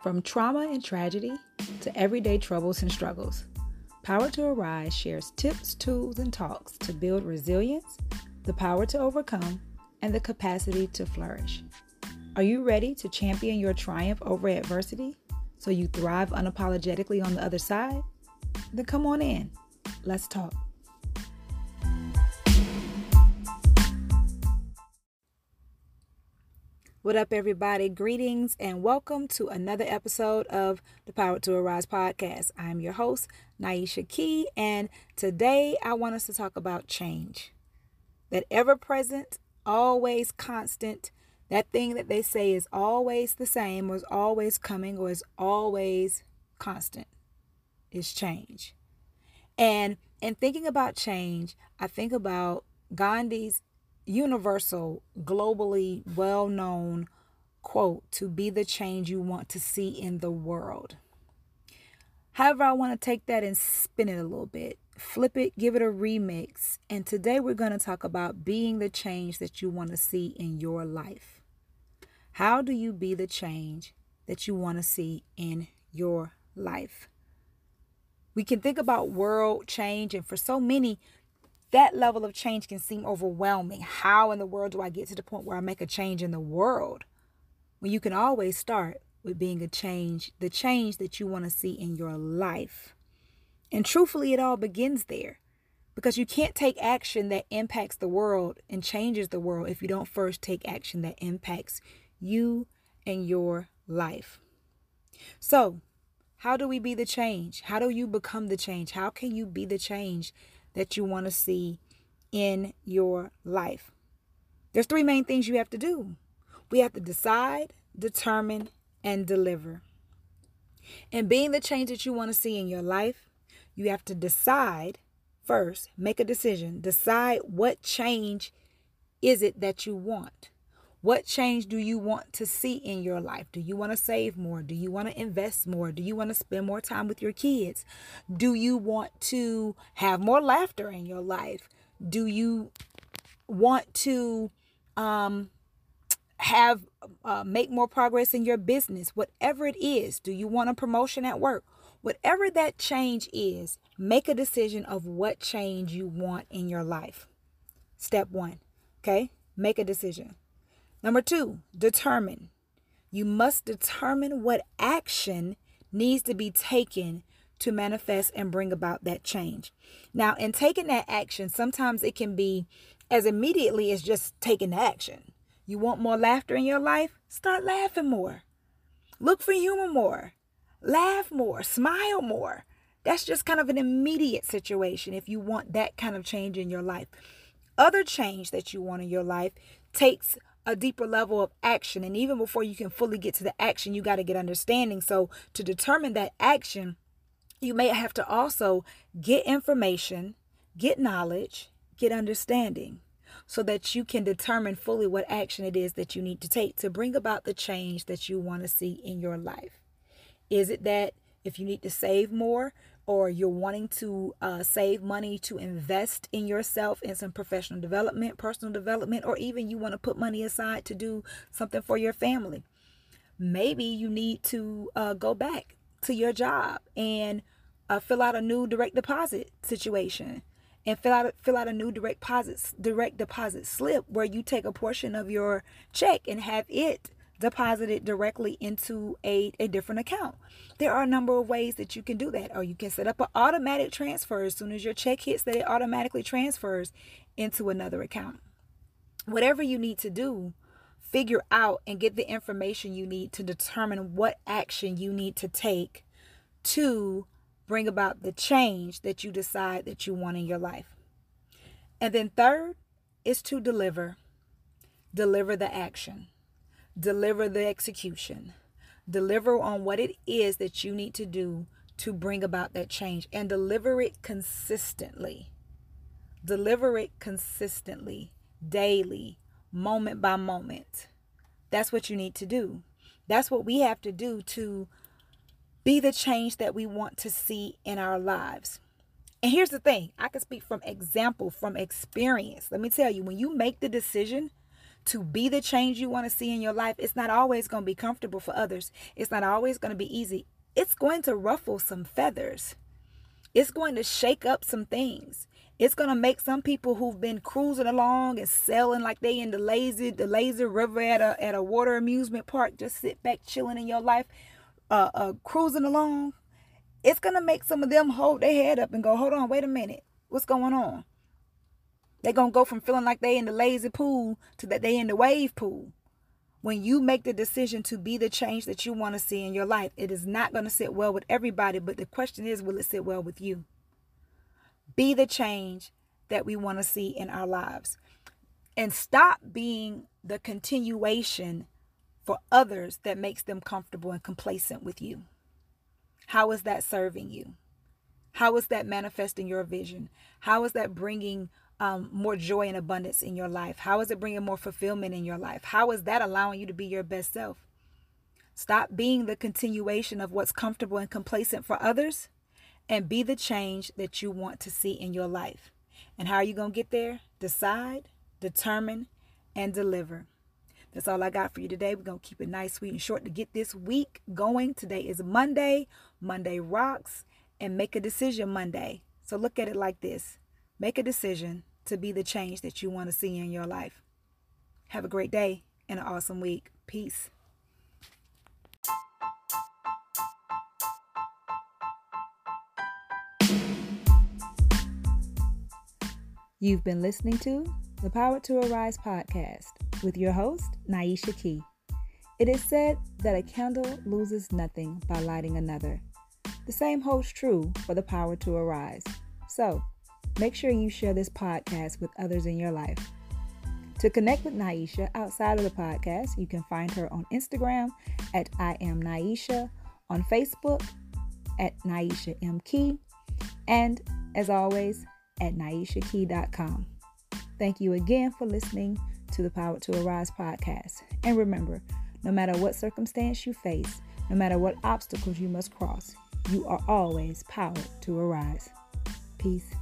From trauma and tragedy to everyday troubles and struggles, Power to Arise shares tips, tools, and talks to build resilience, the power to overcome, and the capacity to flourish. Are you ready to champion your triumph over adversity so you thrive unapologetically on the other side? Then come on in. Let's talk. What up, everybody? Greetings and welcome to another episode of the Power to Arise podcast. I'm your host, Naisha Key, and today I want us to talk about change. That ever present, always constant, that thing that they say is always the same, is always coming, or is always constant, is change. And in thinking about change, I think about Gandhi's universal, globally well known quote to be the change you want to see in the world. However, I want to take that and spin it a little bit, flip it, give it a remix. And today we're going to talk about being the change that you want to see in your life. How do you be the change that you want to see in your life? We can think about world change, and for so many, that level of change can seem overwhelming. How in the world do I get to the point where I make a change in the world? When you can always start with being a change, the change that you want to see in your life. And truthfully, it all begins there because you can't take action that impacts the world and changes the world if you don't first take action that impacts you and your life. So, how do we be the change? How do you become the change? How can you be the change that you want to see in your life. There's three main things you have to do. We have to decide, determine, and deliver. And being the change that you want to see in your life, you have to decide first, make a decision. Decide what change is it that you want. What change do you want to see in your life? Do you want to save more? Do you want to invest more? Do you want to spend more time with your kids? Do you want to have more laughter in your life? Do you want to um, have uh, make more progress in your business? Whatever it is, do you want a promotion at work? Whatever that change is, make a decision of what change you want in your life. Step one, okay? Make a decision. Number two, determine. You must determine what action needs to be taken to manifest and bring about that change. Now, in taking that action, sometimes it can be as immediately as just taking action. You want more laughter in your life? Start laughing more. Look for humor more. Laugh more. Smile more. That's just kind of an immediate situation if you want that kind of change in your life. Other change that you want in your life takes a deeper level of action. And even before you can fully get to the action, you got to get understanding. So, to determine that action, you may have to also get information, get knowledge, get understanding so that you can determine fully what action it is that you need to take to bring about the change that you want to see in your life. Is it that if you need to save more, or you're wanting to uh, save money to invest in yourself in some professional development, personal development, or even you want to put money aside to do something for your family. Maybe you need to uh, go back to your job and uh, fill out a new direct deposit situation and fill out fill out a new direct deposit direct deposit slip where you take a portion of your check and have it deposited directly into a, a different account. There are a number of ways that you can do that. Or you can set up an automatic transfer as soon as your check hits that it automatically transfers into another account. Whatever you need to do, figure out and get the information you need to determine what action you need to take to bring about the change that you decide that you want in your life. And then third is to deliver. Deliver the action deliver the execution, deliver on what it is that you need to do to bring about that change, and deliver it consistently. Deliver it consistently, daily, moment by moment. That's what you need to do. That's what we have to do to be the change that we want to see in our lives. And here's the thing I can speak from example, from experience. Let me tell you, when you make the decision to be the change you want to see in your life, it's not always going to be comfortable for others. It's not always going to be easy. It's going to ruffle some feathers. It's going to shake up some things. It's gonna make some people who've been cruising along and sailing like they in the lazy the lazy river at a at a water amusement park, just sit back chilling in your life, uh, uh cruising along. It's gonna make some of them hold their head up and go, hold on, wait a minute, what's going on? They're gonna go from feeling like they in the lazy pool to that they in the wave pool. When you make the decision to be the change that you want to see in your life, it is not going to sit well with everybody, but the question is, will it sit well with you? Be the change that we want to see in our lives. And stop being the continuation for others that makes them comfortable and complacent with you. How is that serving you? How is that manifesting your vision? How is that bringing um, more joy and abundance in your life? How is it bringing more fulfillment in your life? How is that allowing you to be your best self? Stop being the continuation of what's comfortable and complacent for others and be the change that you want to see in your life. And how are you going to get there? Decide, determine, and deliver. That's all I got for you today. We're going to keep it nice, sweet, and short to get this week going. Today is Monday. Monday rocks and make a decision Monday. So look at it like this make a decision to be the change that you want to see in your life. Have a great day and an awesome week. Peace. You've been listening to the Power to Arise podcast with your host, Naisha Key. It is said that a candle loses nothing by lighting another. The same holds true for the power to arise. So, make sure you share this podcast with others in your life. To connect with Naisha outside of the podcast, you can find her on Instagram at I am Naisha, on Facebook at Naisha M. Key, and as always, at naishakey.com. Thank you again for listening to the Power to Arise podcast. And remember, no matter what circumstance you face, no matter what obstacles you must cross, you are always powered to arise. Peace.